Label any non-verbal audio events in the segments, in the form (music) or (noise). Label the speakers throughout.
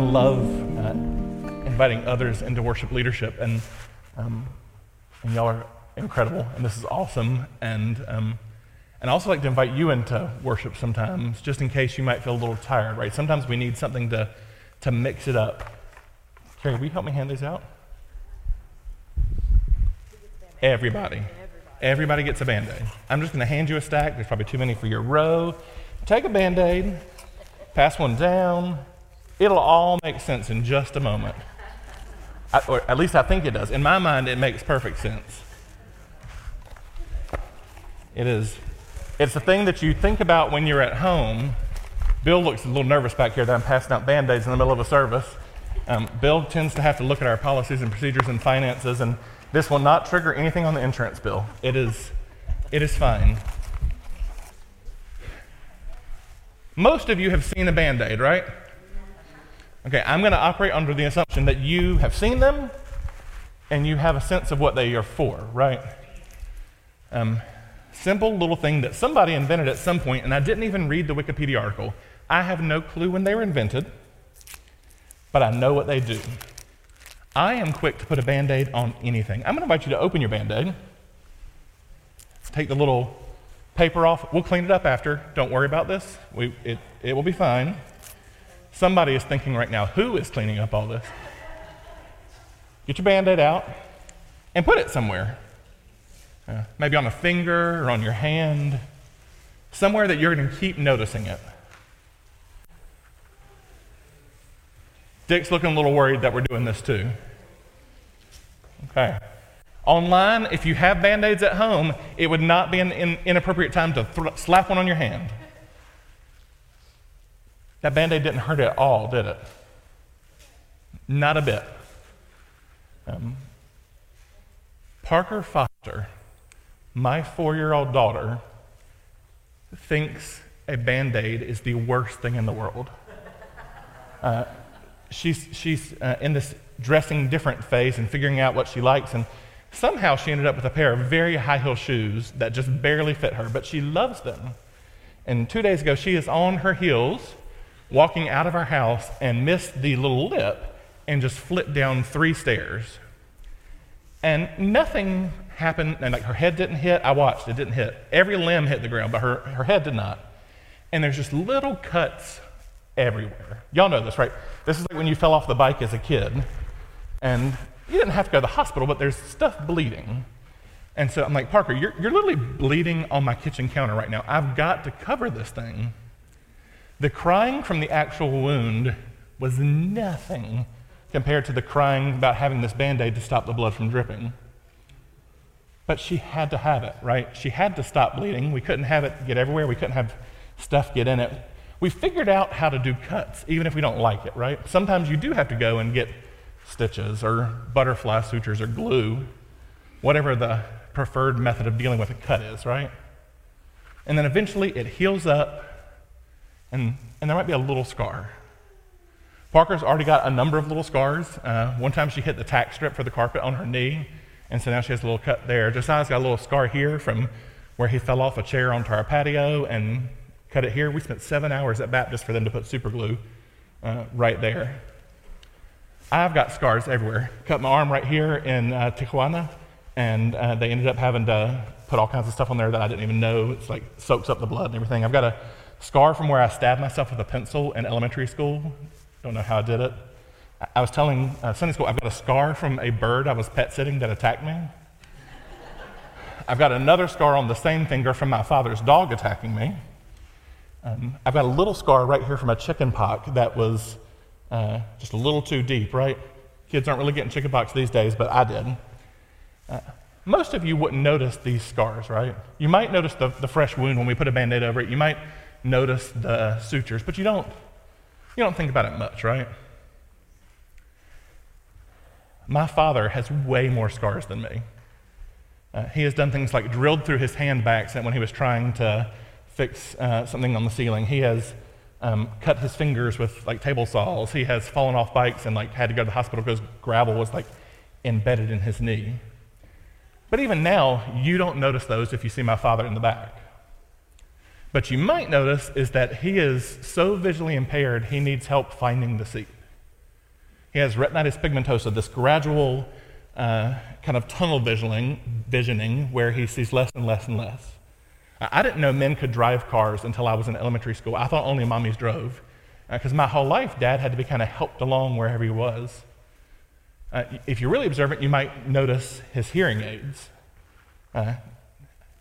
Speaker 1: Love uh, inviting others into worship leadership, and, um, and y'all are incredible, and this is awesome. And, um, and I also like to invite you into worship sometimes, just in case you might feel a little tired, right? Sometimes we need something to, to mix it up. Carrie, will you help me hand these out? Everybody. Everybody gets a band aid. I'm just going to hand you a stack. There's probably too many for your row. Take a band aid, pass one down. It'll all make sense in just a moment. I, or at least I think it does. In my mind, it makes perfect sense. It is. It's the thing that you think about when you're at home. Bill looks a little nervous back here that I'm passing out band aids in the middle of a service. Um, Bill tends to have to look at our policies and procedures and finances, and this will not trigger anything on the insurance bill. It is, it is fine. Most of you have seen a band aid, right? Okay, I'm going to operate under the assumption that you have seen them and you have a sense of what they are for, right? Um, simple little thing that somebody invented at some point, and I didn't even read the Wikipedia article. I have no clue when they were invented, but I know what they do. I am quick to put a band aid on anything. I'm going to invite you to open your band aid. Take the little paper off. We'll clean it up after. Don't worry about this. We, it, it will be fine. Somebody is thinking right now, who is cleaning up all this? Get your band aid out and put it somewhere. Uh, maybe on a finger or on your hand, somewhere that you're going to keep noticing it. Dick's looking a little worried that we're doing this too. Okay. Online, if you have band aids at home, it would not be an in, inappropriate time to th- slap one on your hand. That band aid didn't hurt at all, did it? Not a bit. Um, Parker Foster, my four year old daughter, thinks a band aid is the worst thing in the world. Uh, she's, she's uh, in this dressing different phase and figuring out what she likes. And somehow she ended up with a pair of very high heel shoes that just barely fit her, but she loves them. And two days ago, she is on her heels walking out of our house and missed the little lip and just flipped down three stairs. And nothing happened, and like her head didn't hit. I watched, it didn't hit. Every limb hit the ground, but her, her head did not. And there's just little cuts everywhere. Y'all know this, right? This is like when you fell off the bike as a kid, and you didn't have to go to the hospital, but there's stuff bleeding. And so I'm like, Parker, you're, you're literally bleeding on my kitchen counter right now. I've got to cover this thing. The crying from the actual wound was nothing compared to the crying about having this band aid to stop the blood from dripping. But she had to have it, right? She had to stop bleeding. We couldn't have it get everywhere, we couldn't have stuff get in it. We figured out how to do cuts, even if we don't like it, right? Sometimes you do have to go and get stitches or butterfly sutures or glue, whatever the preferred method of dealing with a cut is, right? And then eventually it heals up, and, and there might be a little scar. Parker's already got a number of little scars. Uh, one time she hit the tack strip for the carpet on her knee, and so now she has a little cut there. Josiah's got a little scar here from where he fell off a chair onto our patio and cut it here. We spent seven hours at Baptist for them to put super glue uh, right there. I've got scars everywhere. Cut my arm right here in uh, Tijuana, and uh, they ended up having to put all kinds of stuff on there that I didn't even know. It's like soaks up the blood and everything. I've got a scar from where I stabbed myself with a pencil in elementary school. Don't know how I did it. I was telling uh, Sunday school, I've got a scar from a bird I was pet sitting that attacked me. I've got another scar on the same finger from my father's dog attacking me. Um, I've got a little scar right here from a chicken pox that was uh, just a little too deep, right? Kids aren't really getting chicken pox these days, but I did. Uh, most of you wouldn't notice these scars, right? You might notice the, the fresh wound when we put a band aid over it. You might notice the sutures, but you don't, you don't think about it much, right? My father has way more scars than me. Uh, he has done things like drilled through his hand accident when he was trying to fix uh, something on the ceiling. He has um, cut his fingers with like table saws. He has fallen off bikes and like had to go to the hospital because gravel was like embedded in his knee. But even now, you don't notice those if you see my father in the back. But you might notice is that he is so visually impaired, he needs help finding the seat. He has retinitis pigmentosa, this gradual uh, kind of tunnel visioning, visioning where he sees less and less and less. I didn't know men could drive cars until I was in elementary school. I thought only mommies drove. Because uh, my whole life, dad had to be kind of helped along wherever he was. Uh, if you're really observant, you might notice his hearing aids. Uh,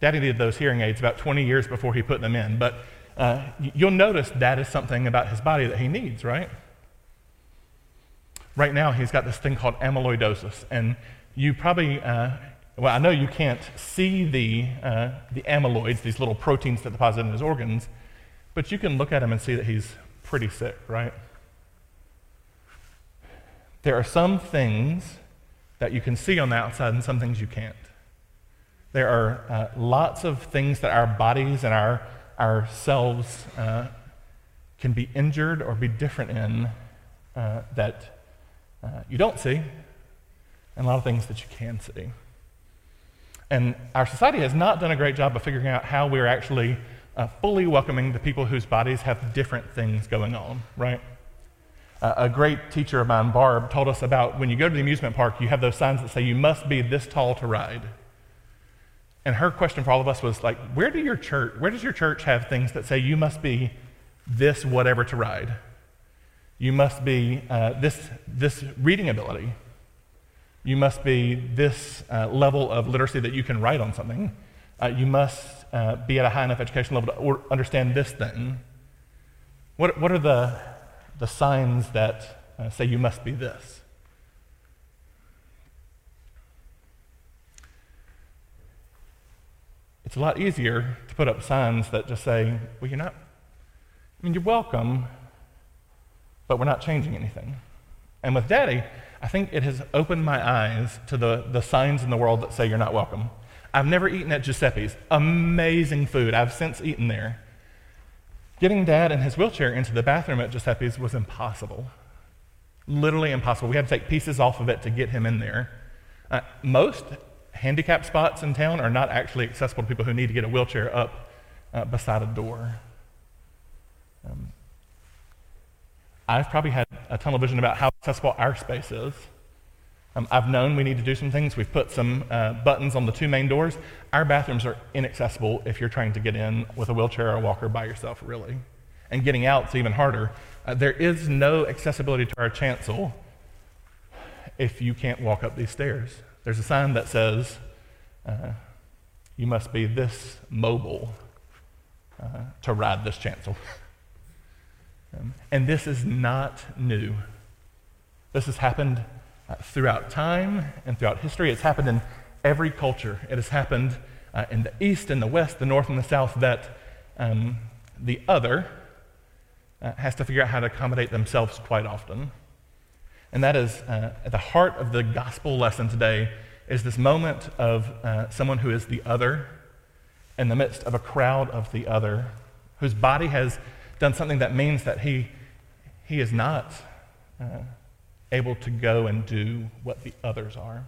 Speaker 1: Daddy did those hearing aids about 20 years before he put them in, but uh, you'll notice that is something about his body that he needs, right? Right now, he's got this thing called amyloidosis, and you probably, uh, well, I know you can't see the, uh, the amyloids, these little proteins that deposit in his organs, but you can look at him and see that he's pretty sick, right? There are some things that you can see on the outside and some things you can't. There are uh, lots of things that our bodies and our ourselves uh, can be injured or be different in uh, that uh, you don't see, and a lot of things that you can see. And our society has not done a great job of figuring out how we're actually uh, fully welcoming the people whose bodies have different things going on, right? A great teacher of mine, Barb, told us about when you go to the amusement park, you have those signs that say you must be this tall to ride. And her question for all of us was like, where do your church, where does your church have things that say you must be this whatever to ride? You must be uh, this, this reading ability. You must be this uh, level of literacy that you can write on something. Uh, you must uh, be at a high enough education level to understand this thing. What, what are the, the signs that uh, say you must be this? It's a lot easier to put up signs that just say, well, you're not, I mean, you're welcome, but we're not changing anything. And with Daddy, I think it has opened my eyes to the, the signs in the world that say you're not welcome. I've never eaten at Giuseppe's. Amazing food. I've since eaten there. Getting Dad in his wheelchair into the bathroom at Giuseppe's was impossible. Literally impossible. We had to take pieces off of it to get him in there. Uh, most handicap spots in town are not actually accessible to people who need to get a wheelchair up uh, beside a door. Um, I've probably had a tunnel vision about how accessible our space is. Um, I've known we need to do some things. We've put some uh, buttons on the two main doors. Our bathrooms are inaccessible if you're trying to get in with a wheelchair or a walker by yourself, really. And getting out is even harder. Uh, there is no accessibility to our chancel if you can't walk up these stairs. There's a sign that says, uh, you must be this mobile uh, to ride this chancel. um, and this is not new. This has happened uh, throughout time and throughout history. It's happened in every culture. It has happened uh, in the East, in the West, the North, and the South that um, the other uh, has to figure out how to accommodate themselves quite often. And that is uh, at the heart of the gospel lesson today is this moment of uh, someone who is the other in the midst of a crowd of the other, whose body has done something that means that he, he is not uh, able to go and do what the others are.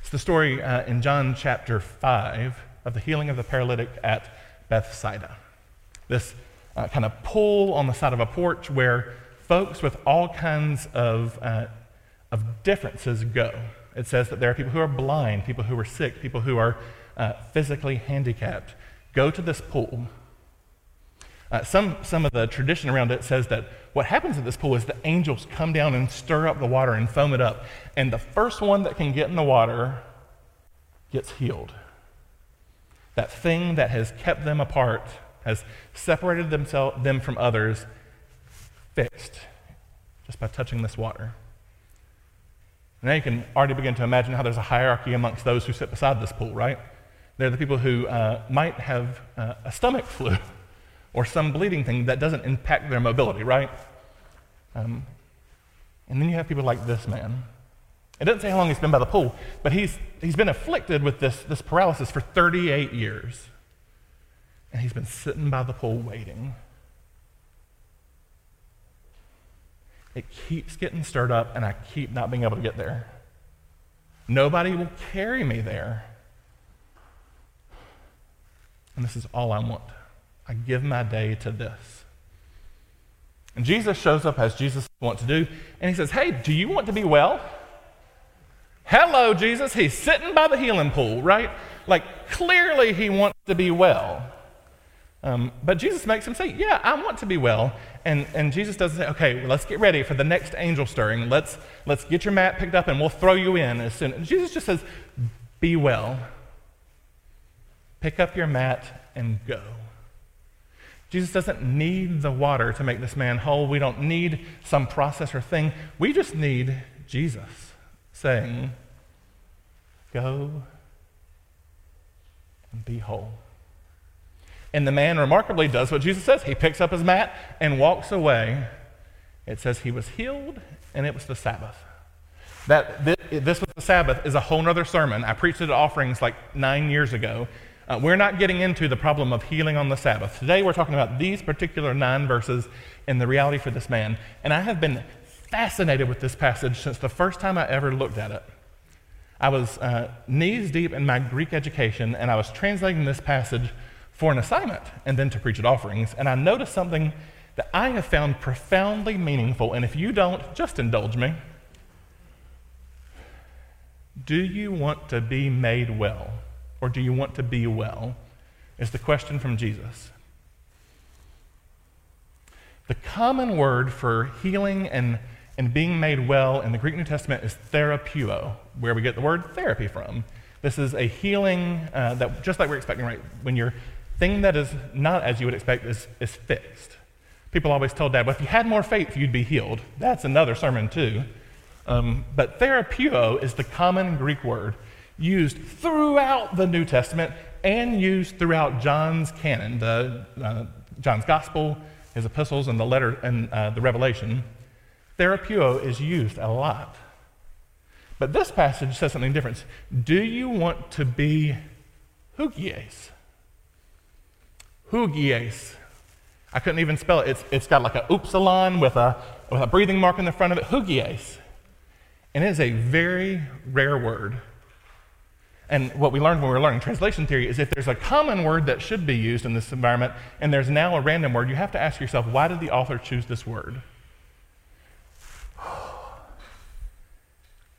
Speaker 1: It's the story uh, in John chapter 5 of the healing of the paralytic at Bethsaida. This uh, kind of pull on the side of a porch where folks with all kinds of, uh, of differences go. It says that there are people who are blind, people who are sick, people who are uh, physically handicapped. Go to this pool. Uh, some, some of the tradition around it says that what happens at this pool is the angels come down and stir up the water and foam it up. And the first one that can get in the water gets healed. That thing that has kept them apart, has separated themsel- them from others, fixed just by touching this water. Now you can already begin to imagine how there's a hierarchy amongst those who sit beside this pool, right? They're the people who uh, might have uh, a stomach flu or some bleeding thing that doesn't impact their mobility, right? Um, and then you have people like this man. It doesn't say how long he's been by the pool, but he's, he's been afflicted with this, this paralysis for 38 years. And he's been sitting by the pool waiting. It keeps getting stirred up, and I keep not being able to get there. Nobody will carry me there. And this is all I want. I give my day to this. And Jesus shows up as Jesus wants to do, and he says, Hey, do you want to be well? Hello, Jesus. He's sitting by the healing pool, right? Like, clearly he wants to be well. Um, but Jesus makes him say, Yeah, I want to be well. And, and Jesus doesn't say, Okay, well, let's get ready for the next angel stirring. Let's, let's get your mat picked up and we'll throw you in as soon. Jesus just says, Be well. Pick up your mat and go. Jesus doesn't need the water to make this man whole. We don't need some process or thing. We just need Jesus saying, Go and be whole. And the man remarkably does what Jesus says. He picks up his mat and walks away. It says he was healed, and it was the Sabbath. That this was the Sabbath is a whole other sermon. I preached it at offerings like nine years ago. Uh, we're not getting into the problem of healing on the Sabbath. Today we're talking about these particular nine verses and the reality for this man. And I have been fascinated with this passage since the first time I ever looked at it. I was uh, knees deep in my Greek education, and I was translating this passage for an assignment and then to preach at offerings. And I noticed something that I have found profoundly meaningful. And if you don't, just indulge me. Do you want to be made well? Or do you want to be well? Is the question from Jesus. The common word for healing and, and being made well in the Greek New Testament is therapeuo, where we get the word therapy from. This is a healing uh, that, just like we're expecting, right? When you're thing that is not as you would expect is, is fixed. People always tell dad, well, if you had more faith, you'd be healed. That's another sermon, too. Um, but therapeuo is the common Greek word used throughout the New Testament and used throughout John's canon, the, uh, John's gospel, his epistles, and the letter and uh, the Revelation. Therapeuo is used a lot. But this passage says something different. Do you want to be hugies? Hugies. I couldn't even spell it. It's, it's got like a upsilon with a, with a breathing mark in the front of it. Hugies. And it is a very rare word. And what we learned when we were learning translation theory is if there's a common word that should be used in this environment and there's now a random word, you have to ask yourself, why did the author choose this word? (sighs)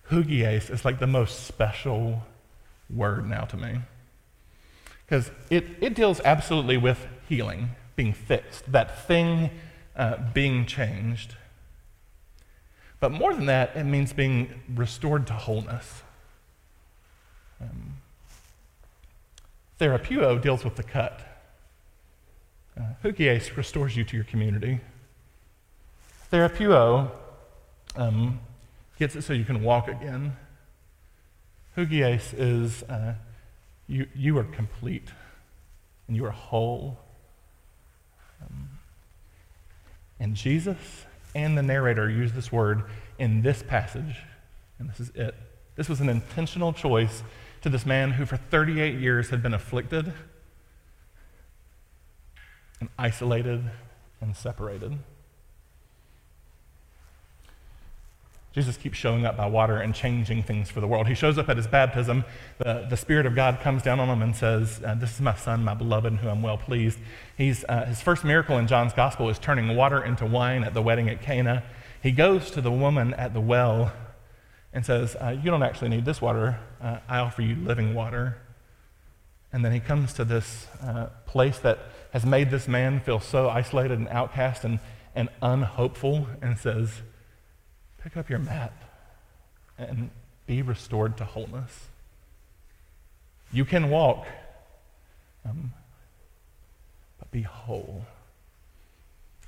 Speaker 1: Hugies is like the most special word now to me. Because it, it deals absolutely with healing, being fixed, that thing uh, being changed. But more than that, it means being restored to wholeness. Um, Therapeuo deals with the cut. Uh, restores you to your community. Therapeuo um, gets it so you can walk again. Hugies is uh, you, you are complete and you are whole. Um, and Jesus and the narrator use this word in this passage, and this is it. This was an intentional choice to this man who, for 38 years, had been afflicted and isolated and separated. Jesus keeps showing up by water and changing things for the world. He shows up at his baptism. The, the Spirit of God comes down on him and says, uh, This is my son, my beloved, in whom I'm well pleased. He's, uh, his first miracle in John's gospel is turning water into wine at the wedding at Cana. He goes to the woman at the well and says, uh, You don't actually need this water. Uh, I offer you living water. And then he comes to this uh, place that has made this man feel so isolated and outcast and, and unhopeful and says, Pick up your mat and be restored to wholeness. You can walk, um, but be whole.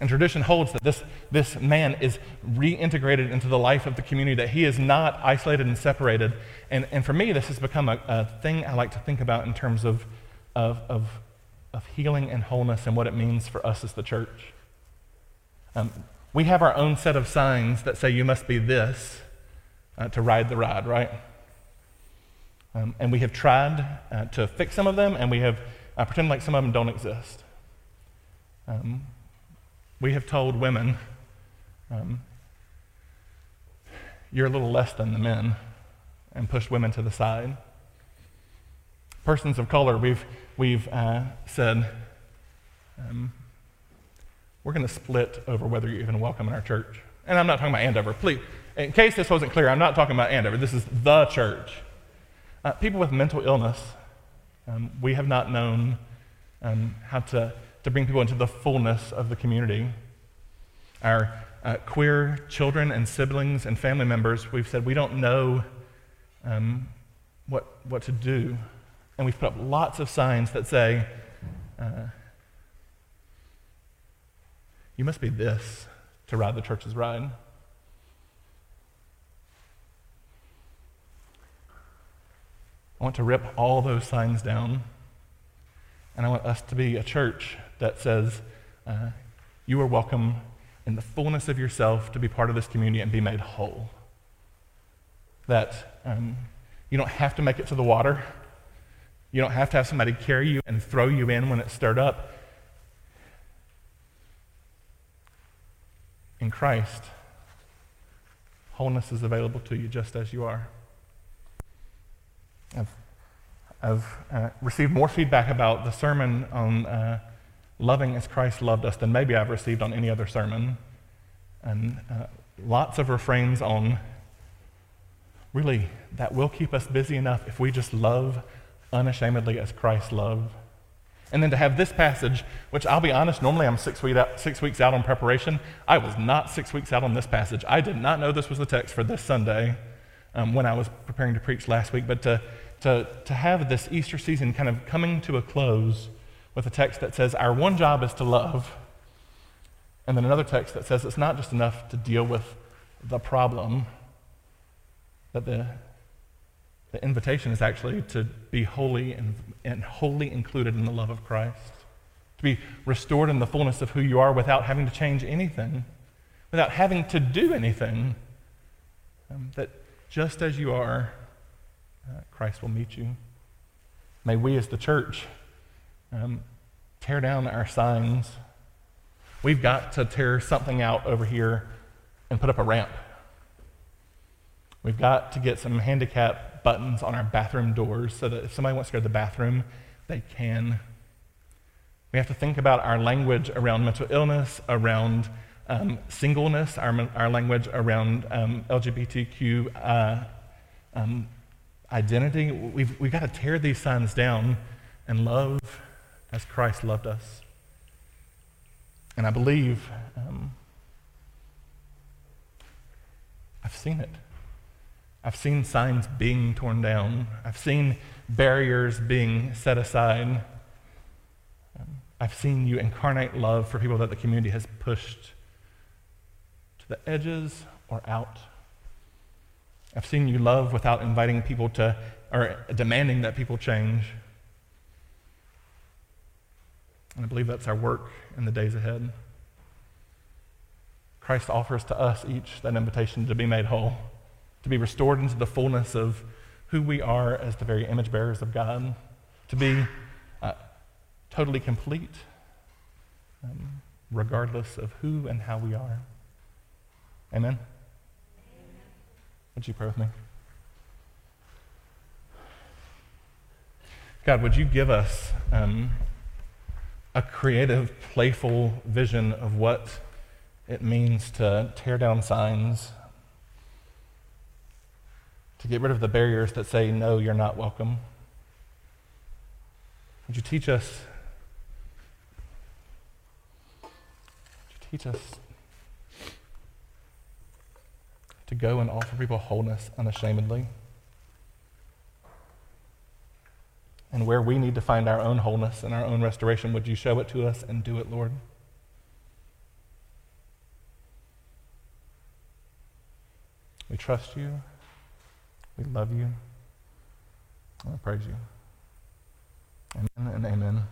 Speaker 1: And tradition holds that this, this man is reintegrated into the life of the community, that he is not isolated and separated. And, and for me, this has become a, a thing I like to think about in terms of, of, of of healing and wholeness and what it means for us as the church. Um, we have our own set of signs that say you must be this uh, to ride the ride, right? Um, and we have tried uh, to fix some of them, and we have uh, pretended like some of them don't exist. Um, we have told women, um, you're a little less than the men, and pushed women to the side. Persons of color, we've, we've uh, said, um, we're going to split over whether you're even welcome in our church. And I'm not talking about Andover. Please, in case this wasn't clear, I'm not talking about Andover. This is the church. Uh, people with mental illness, um, we have not known um, how to, to bring people into the fullness of the community. Our uh, queer children and siblings and family members, we've said we don't know um, what, what to do. And we've put up lots of signs that say, uh, you must be this to ride the church's ride. I want to rip all those signs down. And I want us to be a church that says, uh, you are welcome in the fullness of yourself to be part of this community and be made whole. That um, you don't have to make it to the water. You don't have to have somebody carry you and throw you in when it's stirred up. In Christ, wholeness is available to you just as you are. I've, I've uh, received more feedback about the sermon on uh, loving as Christ loved us than maybe I've received on any other sermon. And uh, lots of refrains on really that will keep us busy enough if we just love unashamedly as Christ loved. And then to have this passage, which I'll be honest, normally I'm six, week out, six weeks out on preparation. I was not six weeks out on this passage. I did not know this was the text for this Sunday um, when I was preparing to preach last week. But to, to, to have this Easter season kind of coming to a close with a text that says, Our one job is to love, and then another text that says it's not just enough to deal with the problem, that the the invitation is actually to be holy and, and wholly included in the love of Christ, to be restored in the fullness of who you are without having to change anything, without having to do anything. Um, that just as you are, uh, Christ will meet you. May we as the church um, tear down our signs. We've got to tear something out over here and put up a ramp. We've got to get some handicap buttons on our bathroom doors so that if somebody wants to go to the bathroom, they can. We have to think about our language around mental illness, around um, singleness, our, our language around um, LGBTQ uh, um, identity. We've, we've got to tear these signs down and love as Christ loved us. And I believe um, I've seen it. I've seen signs being torn down. I've seen barriers being set aside. Um, I've seen you incarnate love for people that the community has pushed to the edges or out. I've seen you love without inviting people to, or demanding that people change. And I believe that's our work in the days ahead. Christ offers to us each that invitation to be made whole to be restored into the fullness of who we are as the very image bearers of God, to be uh, totally complete, um, regardless of who and how we are. Amen? Would you pray with me? God, would you give us um, a creative, playful vision of what it means to tear down signs get rid of the barriers that say, no, you're not welcome. Would you teach us? Would you teach us to go and offer people wholeness unashamedly? And where we need to find our own wholeness and our own restoration, would you show it to us and do it, Lord? We trust you. We love you. I praise you. Amen and amen.